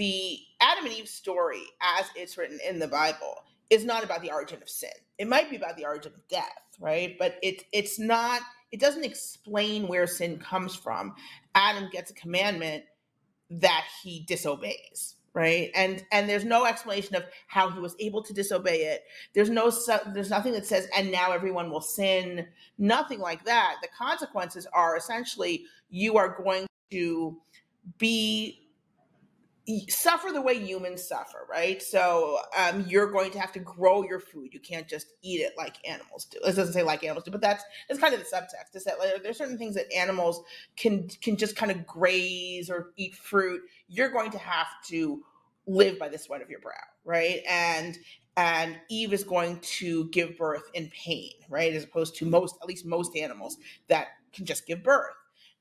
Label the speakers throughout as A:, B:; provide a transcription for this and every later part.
A: the Adam and Eve story, as it's written in the Bible, is not about the origin of sin. It might be about the origin of death, right? But it it's not. It doesn't explain where sin comes from. Adam gets a commandment that he disobeys, right? And and there's no explanation of how he was able to disobey it. There's no there's nothing that says and now everyone will sin. Nothing like that. The consequences are essentially you are going to be suffer the way humans suffer, right? So um, you're going to have to grow your food. You can't just eat it like animals do. It doesn't say like animals do, but that's that's kind of the subtext. Is that like, there's certain things that animals can can just kind of graze or eat fruit. You're going to have to live by the sweat of your brow, right? And and Eve is going to give birth in pain, right? As opposed to most, at least most animals that can just give birth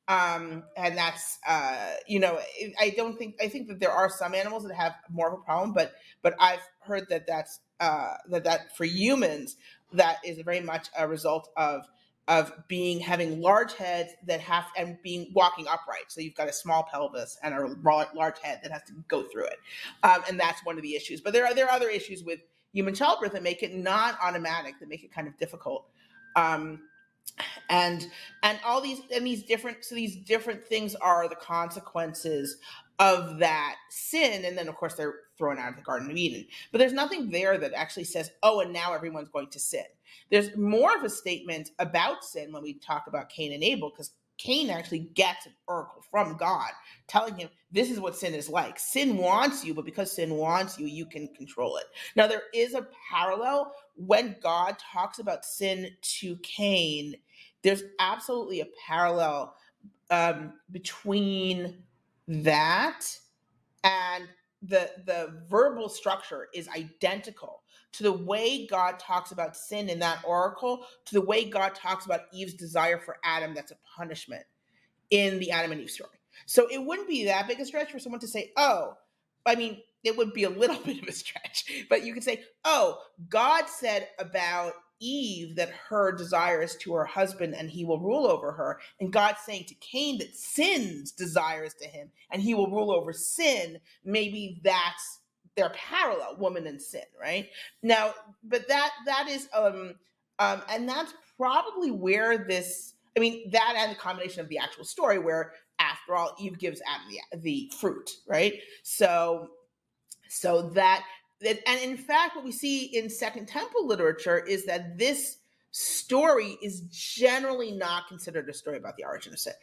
A: um, and that's uh, you know I don't think I think that there are some animals that have more of a problem, but but I've heard that that's uh, that that for humans that is very much a result of of being having large heads that have and being walking upright. So you've got a small pelvis and a large head that has to go through it, um, and that's one of the issues. But there are there are other issues with human childbirth that make it not automatic, that make it kind of difficult. Um, and and all these and these different so these different things are the consequences of that sin. And then of course they're thrown out of the garden of eden. But there's nothing there that actually says oh and now everyone's going to sin. There's more of a statement about sin when we talk about cain and abel because cain actually gets an oracle from god telling him this is what sin is like. Sin wants you but because sin wants you you can control it. Now there is a parallel. When god talks about sin to cain there's absolutely a parallel um, between that and the the verbal structure is identical to the way God talks about sin in that oracle, to the way God talks about Eve's desire for Adam that's a punishment in the Adam and Eve story. So it wouldn't be that big a stretch for someone to say, oh, I mean, it would be a little bit of a stretch, but you could say, oh, God said about Eve that her desire is to her husband and he will rule over her. And God saying to Cain that sin's desires to him and he will rule over sin. Maybe that's their parallel, woman and sin, right? Now, but that that is um um and that's probably where this I mean that and the combination of the actual story where after all Eve gives Adam the, the fruit, right? So so that and in fact, what we see in Second Temple literature is that this story is generally not considered a story about the origin of sin.